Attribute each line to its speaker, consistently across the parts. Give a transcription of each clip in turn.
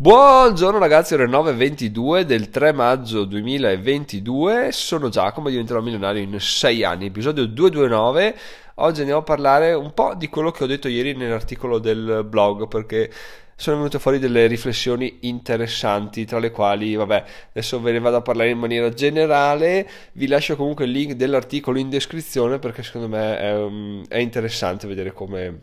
Speaker 1: Buongiorno ragazzi, ore 9.22 del 3 maggio 2022, sono Giacomo, diventerò milionario in 6 anni, episodio 229, oggi andiamo a parlare un po' di quello che ho detto ieri nell'articolo del blog perché sono venute fuori delle riflessioni interessanti, tra le quali, vabbè, adesso ve ne vado a parlare in maniera generale, vi lascio comunque il link dell'articolo in descrizione perché secondo me è, um, è interessante vedere come,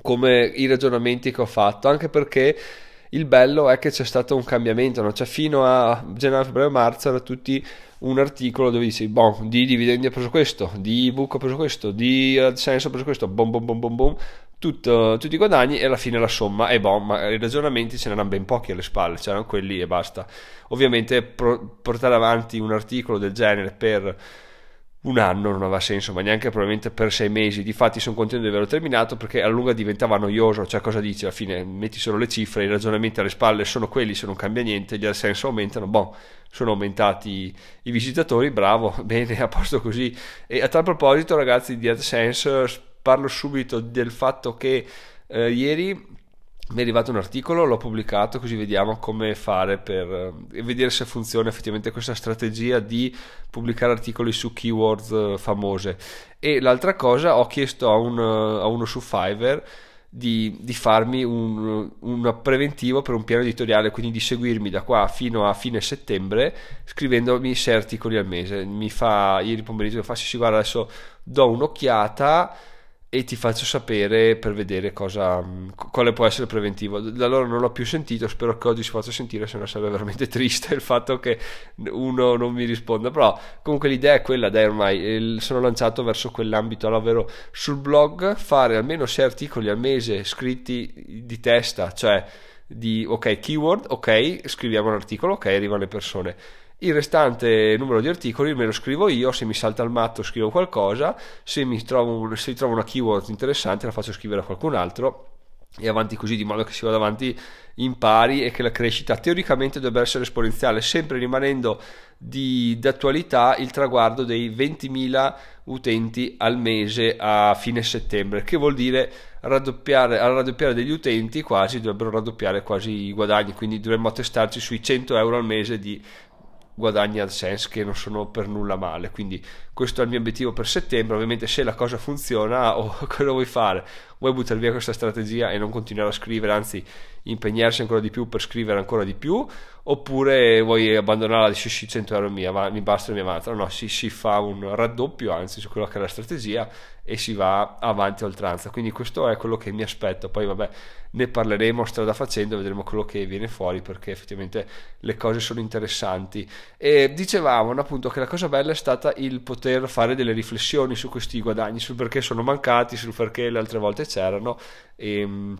Speaker 1: come i ragionamenti che ho fatto, anche perché il bello è che c'è stato un cambiamento, no? cioè fino a gennaio, febbraio, marzo era tutti un articolo dove dici, boh, di dividendi ho preso questo, di ebook ho preso questo, di AdSense ho preso questo, bom bom bom bom bom, tutto, tutti i guadagni e alla fine la somma è boh, ma i ragionamenti ce n'erano ben pochi alle spalle, c'erano quelli e basta. Ovviamente pro- portare avanti un articolo del genere per un anno non aveva senso, ma neanche probabilmente per sei mesi. Difatti sono contento di averlo terminato perché a lunga diventava noioso. Cioè, cosa dici? Alla fine metti solo le cifre, i ragionamenti alle spalle sono quelli, se non cambia niente, gli AdSense aumentano. Boh, sono aumentati i visitatori, bravo, bene, a posto così. E a tal proposito, ragazzi, di AdSense, parlo subito del fatto che eh, ieri mi è arrivato un articolo, l'ho pubblicato così vediamo come fare per eh, vedere se funziona effettivamente questa strategia di pubblicare articoli su keywords eh, famose. E l'altra cosa, ho chiesto a, un, a uno su Fiverr di, di farmi un, un, preventivo per un piano editoriale, quindi di seguirmi da qua fino a fine settembre scrivendomi 6 articoli al mese. Mi fa ieri pomeriggio, fa sì, sì, guarda, adesso do un'occhiata e ti faccio sapere per vedere cosa, quale può essere preventivo. Da allora non l'ho più sentito, spero che oggi si faccia sentire, se no sarebbe veramente triste il fatto che uno non mi risponda. Però comunque l'idea è quella, dai ormai, sono lanciato verso quell'ambito, ovvero sul blog fare almeno 6 articoli al mese scritti di testa, cioè di ok keyword, ok scriviamo un articolo, ok arrivano le persone il restante numero di articoli me lo scrivo io, se mi salta il matto scrivo qualcosa, se mi trovo, se trovo una keyword interessante la faccio scrivere a qualcun altro e avanti così di modo che si vada avanti in pari e che la crescita teoricamente dovrebbe essere esponenziale, sempre rimanendo di, d'attualità il traguardo dei 20.000 utenti al mese a fine settembre, che vuol dire raddoppiare, al raddoppiare degli utenti quasi dovrebbero raddoppiare quasi i guadagni, quindi dovremmo attestarci sui 100 euro al mese di guadagni AdSense che non sono per nulla male. Quindi questo è il mio obiettivo per settembre. Ovviamente se la cosa funziona o cosa vuoi fare? Vuoi buttare via questa strategia e non continuare a scrivere, anzi impegnarsi ancora di più per scrivere ancora di più? Oppure vuoi abbandonarla di sì, 100 euro mi, mi basta e mi avanza? No, si, si fa un raddoppio anzi su quella che è la strategia e si va avanti a oltranza. Quindi questo è quello che mi aspetto. Poi vabbè, ne parleremo strada facendo, vedremo quello che viene fuori perché effettivamente le cose sono interessanti. E dicevamo appunto che la cosa bella è stata il poter fare delle riflessioni su questi guadagni, sul perché sono mancati, sul perché le altre volte c'erano e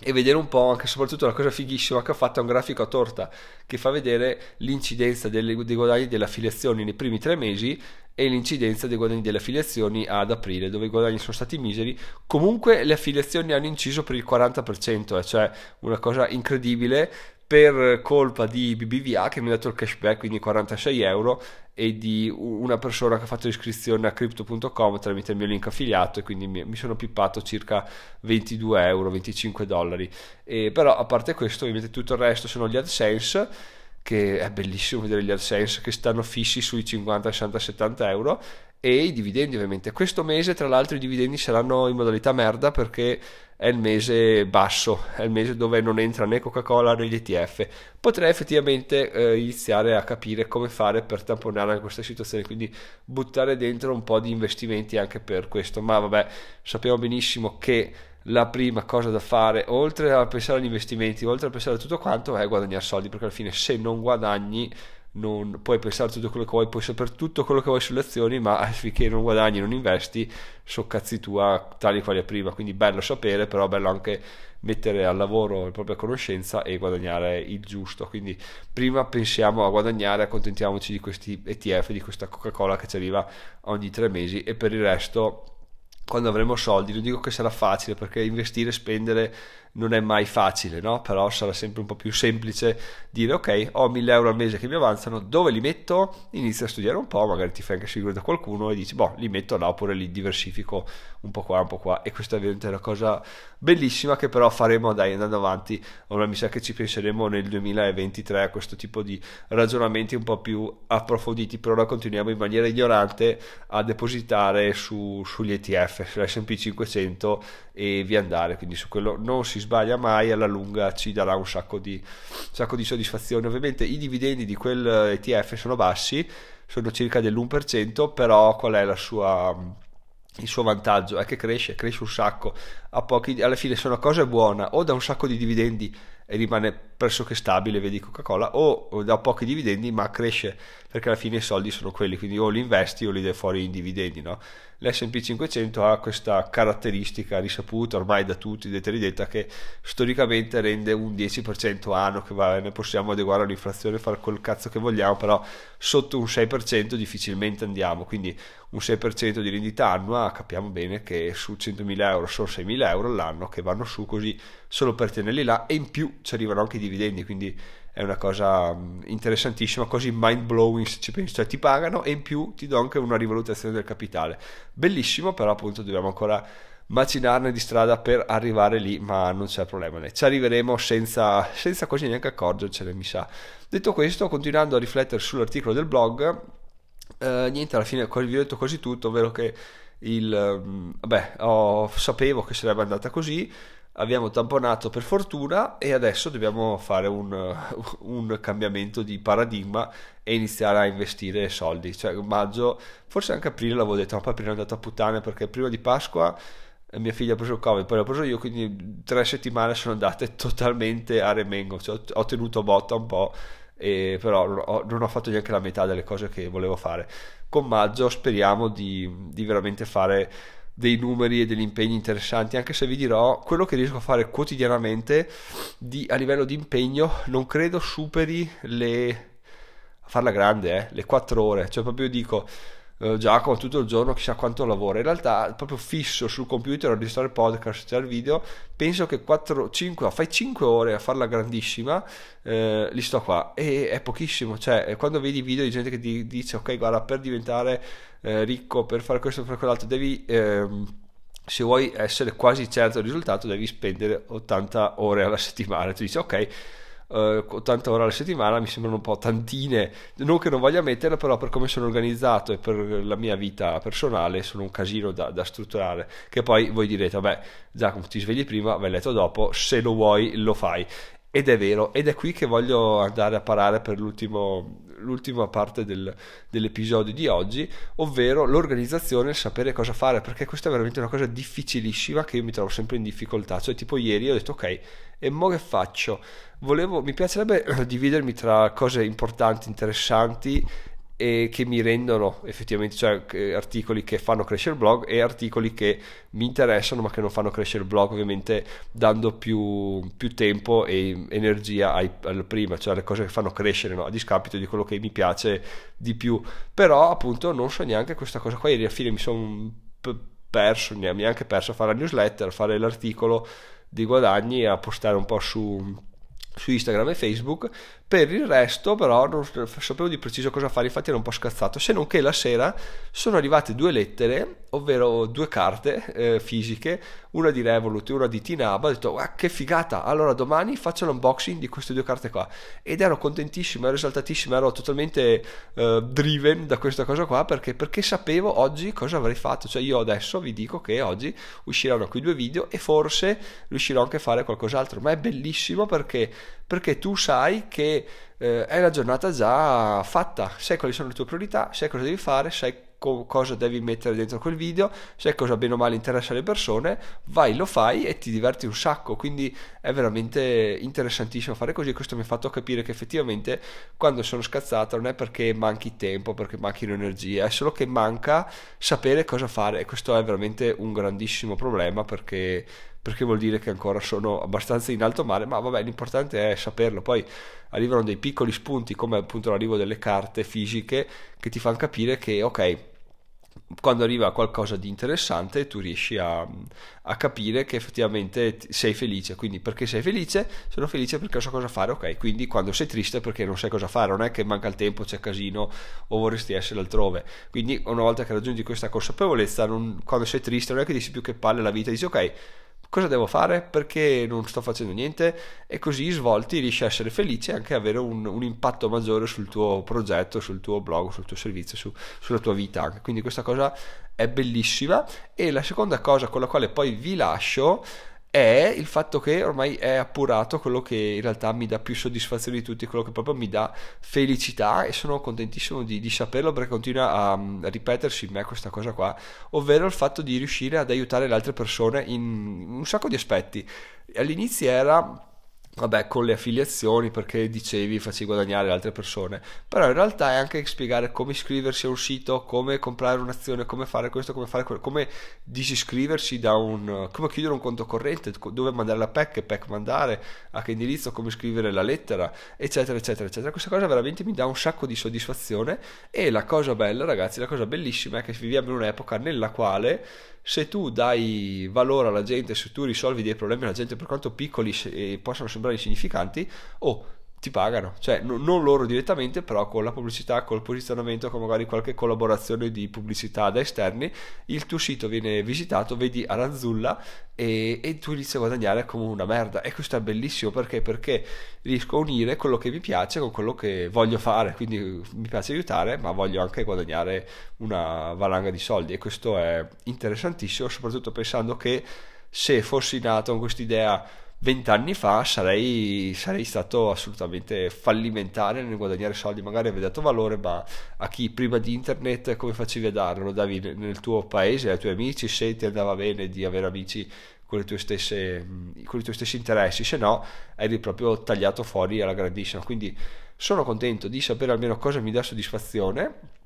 Speaker 1: e vedere un po' anche soprattutto la cosa fighissima che ho fatto è un grafico a torta che fa vedere l'incidenza delle, dei guadagni delle affiliazioni nei primi tre mesi e l'incidenza dei guadagni delle affiliazioni ad aprile, dove i guadagni sono stati miseri. Comunque le affiliazioni hanno inciso per il 40%, eh, cioè una cosa incredibile per colpa di BBVA che mi ha dato il cashback, quindi 46 euro, e di una persona che ha fatto l'iscrizione a crypto.com tramite il mio link affiliato e quindi mi sono pippato circa 22 euro, 25 dollari. E, però a parte questo, ovviamente tutto il resto sono gli AdSense che è bellissimo vedere gli AdSense che stanno fissi sui 50, 60, 70 euro e i dividendi ovviamente. Questo mese tra l'altro i dividendi saranno in modalità merda perché è il mese basso, è il mese dove non entra né Coca-Cola né gli ETF. Potrei effettivamente eh, iniziare a capire come fare per tamponare questa situazione, quindi buttare dentro un po' di investimenti anche per questo. Ma vabbè, sappiamo benissimo che la prima cosa da fare, oltre a pensare agli investimenti, oltre a pensare a tutto quanto, è guadagnare soldi, perché alla fine se non guadagni non puoi pensare tutto quello che vuoi, puoi sapere tutto quello che vuoi sulle azioni, ma finché non guadagni, non investi, so cazzi tua tali quali a prima. Quindi bello sapere, però bello anche mettere al lavoro la propria conoscenza e guadagnare il giusto. Quindi prima pensiamo a guadagnare, accontentiamoci di questi ETF, di questa Coca-Cola che ci arriva ogni tre mesi e per il resto quando avremo soldi, non dico che sarà facile perché investire, spendere non è mai facile, no? Però sarà sempre un po' più semplice dire ok, ho 1000 euro al mese che mi avanzano, dove li metto? Inizia a studiare un po', magari ti fai anche seguire da qualcuno e dici, boh, li metto là oppure li diversifico un po' qua, un po' qua. E questa è ovviamente una cosa bellissima che però faremo dai andando avanti. Ora mi sa che ci penseremo nel 2023 a questo tipo di ragionamenti un po' più approfonditi, per ora continuiamo in maniera ignorante a depositare su, sugli ETF, sull'S&P 500 e via andare, quindi su quello non si sbaglia mai, alla lunga ci darà un sacco di, un sacco di soddisfazione. Ovviamente i dividendi di quel ETF sono bassi, sono circa dell'1%, però qual è la sua il suo vantaggio è che cresce, cresce un sacco, a pochi, alla fine se una cosa è buona o da un sacco di dividendi e rimane pressoché stabile, vedi Coca-Cola, o, da pochi dividendi ma cresce perché alla fine i soldi sono quelli, quindi o li investi o li dai fuori in dividendi, no? L'S&P 500 ha questa caratteristica risaputa ormai da tutti, detta ridetta, che storicamente rende un 10% anno, che va, ne possiamo adeguare all'inflazione, fare quel cazzo che vogliamo, però sotto un 6% difficilmente andiamo, quindi un 6% di rendita annua capiamo bene che su 100.000 euro sono 6.000 euro all'anno che vanno su così solo per tenerli là e in più ci arrivano anche i dividendi, quindi è una cosa mm, interessantissima, così mind blowing se ci pensi, cioè ti pagano e in più ti do anche una rivalutazione del capitale. Bellissimo, però appunto dobbiamo ancora macinarne di strada per arrivare lì, ma non c'è problema, ci arriveremo senza, senza quasi neanche accorgercene, mi sa. Detto questo, continuando a riflettere sull'articolo del blog, eh, niente, alla fine vi ho detto quasi tutto, ovvero che il, mm, vabbè, oh, sapevo che sarebbe andata così, abbiamo tamponato per fortuna e adesso dobbiamo fare un, un, cambiamento di paradigma e iniziare a investire soldi. Cioè, maggio, forse anche aprile l'avevo detto, ma poi aprile è andato a puttane perché prima di Pasqua eh, mia figlia ha preso il Covid, poi l'ho preso io, quindi tre settimane sono andate totalmente a remengo. Cioè, ho tenuto botta un po', e, però non ho, non ho, fatto neanche la metà delle cose che volevo fare. Con maggio speriamo di, di veramente fare dei numeri e degli impegni interessanti, anche se vi dirò quello che riesco a fare quotidianamente di, a livello di impegno non credo superi le a farla grande, eh, le 4 ore, cioè proprio dico eh, Giacomo tutto il giorno chissà quanto lavora. In realtà proprio fisso sul computer a registrare podcast c'è il video penso che 4 5 fai 5 ore a farla grandissima eh, li sto qua. E è pochissimo cioè quando vedi video di gente che ti dice ok guarda per diventare eh, ricco per fare questo per quell'altro devi ehm, se vuoi essere quasi certo del risultato devi spendere 80 ore alla settimana. Tu dici ok uh, 80 ore alla settimana mi sembrano un po' tantine, non che non voglia metterle, però per come sono organizzato e per la mia vita personale sono un casino da, da strutturare, che poi voi direte, vabbè Giacomo ti svegli prima, vai a letto dopo, se lo vuoi lo fai. Ed è vero, ed è qui che voglio andare a parare per l'ultima parte del, dell'episodio di oggi, ovvero l'organizzazione, sapere cosa fare, perché questa è veramente una cosa difficilissima che io mi trovo sempre in difficoltà. Cioè, tipo ieri ho detto, ok, e mo che faccio? Volevo, mi piacerebbe dividermi tra cose importanti, interessanti e che mi rendono effettivamente, cioè articoli che fanno crescere il blog e articoli che mi interessano ma che non fanno crescere il blog, ovviamente dando più, più tempo e energia ai, al prima, cioè le cose che fanno crescere no? a discapito di quello che mi piace di più. Però appunto non so neanche questa cosa qua, ieri alla fine mi sono perso, neanche perso a fare la newsletter, a fare l'articolo di guadagni a postare un po' su, su Instagram e Facebook per il resto, però, non sapevo di preciso cosa fare, infatti ero un po' scazzato. Se non che la sera sono arrivate due lettere, ovvero due carte eh, fisiche, una di Revolut e una di Tinab. Ho detto, che figata! Allora domani faccio l'unboxing di queste due carte qua. Ed ero contentissimo, ero esaltatissimo, ero totalmente eh, driven da questa cosa qua perché, perché sapevo oggi cosa avrei fatto. Cioè, io adesso vi dico che oggi usciranno quei due video e forse riuscirò anche a fare qualcos'altro. Ma è bellissimo perché, perché tu sai che eh, è la giornata già fatta, sai quali sono le tue priorità, sai cosa devi fare, sai co- cosa devi mettere dentro quel video, sai cosa bene o male interessa alle persone, vai, lo fai e ti diverti un sacco, quindi è veramente interessantissimo fare così, questo mi ha fatto capire che effettivamente quando sono scazzato non è perché manchi tempo, perché manchino energie, è solo che manca sapere cosa fare. E questo è veramente un grandissimo problema perché perché vuol dire che ancora sono abbastanza in alto mare, ma vabbè, l'importante è saperlo. Poi arrivano dei piccoli spunti, come appunto l'arrivo delle carte fisiche, che ti fanno capire che, ok, quando arriva qualcosa di interessante tu riesci a, a, capire che effettivamente sei felice quindi perché sei felice? sono felice perché so cosa fare ok quindi quando sei triste perché non sai cosa fare non è che manca il tempo c'è casino o vorresti essere altrove quindi una volta che raggiungi questa consapevolezza non, quando sei triste non è che dici più che palle la vita dici ok cosa devo fare, perché non sto facendo niente? E così svolti riesci a essere felice e anche avere un, un, impatto maggiore sul tuo progetto, sul tuo blog, sul tuo servizio, su, sulla tua vita. Quindi questa cosa è bellissima. E la seconda cosa con la quale poi vi lascio è il fatto che ormai è appurato quello che in realtà mi dà più soddisfazione di tutti, quello che proprio mi dà felicità e sono contentissimo di, di saperlo perché continua a, a, ripetersi in me questa cosa qua, ovvero il fatto di riuscire ad aiutare le altre persone in un sacco di aspetti. All'inizio era vabbè, con le affiliazioni perché dicevi facevi guadagnare altre persone, però in realtà è anche spiegare come iscriversi a un sito, come comprare un'azione, come fare questo, come fare quello, come disiscriversi da un come chiudere un conto corrente, dove mandare la PEC, che PEC mandare, a che indirizzo, come scrivere la lettera, eccetera, eccetera, eccetera. Questa cosa veramente mi dà un sacco di soddisfazione e la cosa bella, ragazzi, la cosa bellissima è che viviamo in un'epoca nella quale se tu dai valore alla gente, se tu risolvi dei problemi alla gente, per quanto piccoli e possono sembrare insignificanti, oh, ti pagano, cioè n- non loro direttamente, però con la pubblicità, col posizionamento, con magari qualche collaborazione di pubblicità da esterni, il tuo sito viene visitato, vedi Aranzulla e, e tu inizi a guadagnare come una merda. E questo è bellissimo perché? Perché riesco a unire quello che mi piace con quello che voglio fare, quindi mi piace aiutare, ma voglio anche guadagnare una valanga di soldi e questo è interessantissimo, soprattutto pensando che se fossi nato con quest'idea vent'anni fa sarei, sarei, stato assolutamente fallimentare nel guadagnare soldi, magari avevi dato valore, ma a chi prima di internet come facevi a darlo? Lo davi nel tuo paese, ai tuoi amici, se ti andava bene di avere amici con, stesse, con i tuoi stessi interessi, se no eri proprio tagliato fuori alla grandissima. Quindi sono contento di sapere almeno cosa mi dà soddisfazione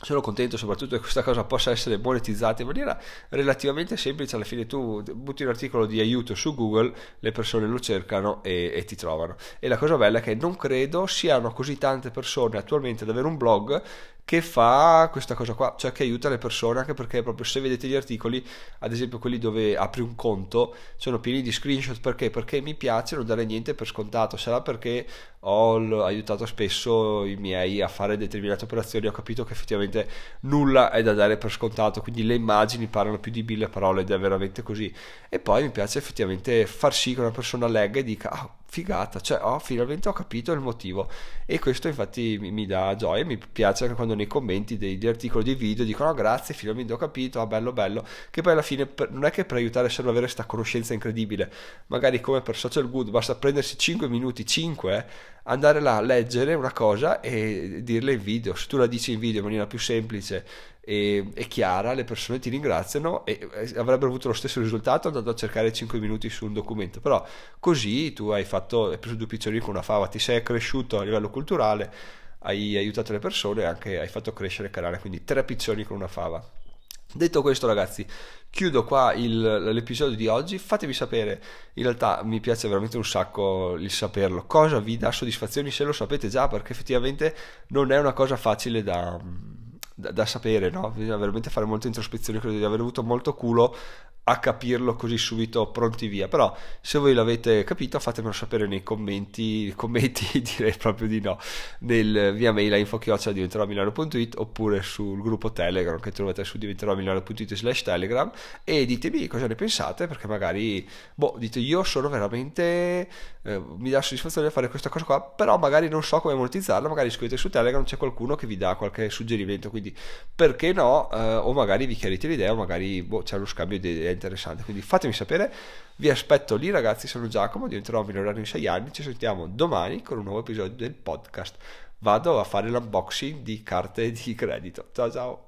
Speaker 1: sono contento soprattutto che questa cosa possa essere monetizzata in maniera relativamente semplice. Alla fine tu butti un articolo di aiuto su Google le persone lo cercano e, e, ti trovano. E la cosa bella è che non credo siano così tante persone attualmente ad avere un blog che fa questa cosa qua, cioè che aiuta le persone, anche perché proprio se vedete gli articoli, ad esempio quelli dove apri un conto, sono pieni di screenshot, perché? Perché mi piace non dare niente per scontato, sarà perché ho aiutato spesso i miei a fare determinate operazioni, ho capito che effettivamente nulla è da dare per scontato, quindi le immagini parlano più di mille parole ed è veramente così. E poi mi piace effettivamente far sì che una persona legga e dica, ah, figata, cioè oh, finalmente ho capito il motivo. E questo infatti mi, mi dà gioia, mi piace anche quando nei commenti degli articoli, dei video dicono oh, grazie, finalmente ho capito, ah, bello bello, che poi alla fine per, non è che per aiutare ad avere questa conoscenza incredibile, magari come per social good basta prendersi 5 minuti, 5, andare là, leggere una cosa e dirle in video, se tu la dici in video in maniera più semplice e, e chiara, le persone ti ringraziano e avrebbero avuto lo stesso risultato andando a cercare 5 minuti su un documento. Però così tu hai fatto, hai preso due piccioni con una fava, ti sei cresciuto a livello culturale, hai aiutato le persone e anche hai fatto crescere il canale, quindi tre piccioni con una fava. Detto questo, ragazzi, chiudo qua il, l'episodio di oggi. Fatemi sapere, in realtà mi piace veramente un sacco il saperlo. Cosa vi dà soddisfazioni se lo sapete già, perché effettivamente non è una cosa facile da da, da, sapere, no? Bisogna veramente fare molta introspezione, credo di aver avuto molto culo a capirlo così subito pronti via. Però se voi l'avete capito fatemelo sapere nei commenti commenti direi proprio di no nel via mail a info-chiocciola diventerò oppure sul gruppo telegram che trovate su diventerò slash telegram e ditemi cosa ne pensate perché magari boh dite io sono veramente eh, mi dà soddisfazione fare questa cosa qua però magari non so come monetizzarla magari scrivete su telegram c'è qualcuno che vi dà qualche suggerimento quindi perché no eh, o magari vi chiarite l'idea o magari boh, c'è uno scambio di idee interessante. Quindi fatemi sapere. Vi aspetto lì, ragazzi. Sono Giacomo, diventerò migliorario in 6 anni. Ci sentiamo domani con un nuovo episodio del podcast. Vado a fare l'unboxing di carte di credito. Ciao ciao.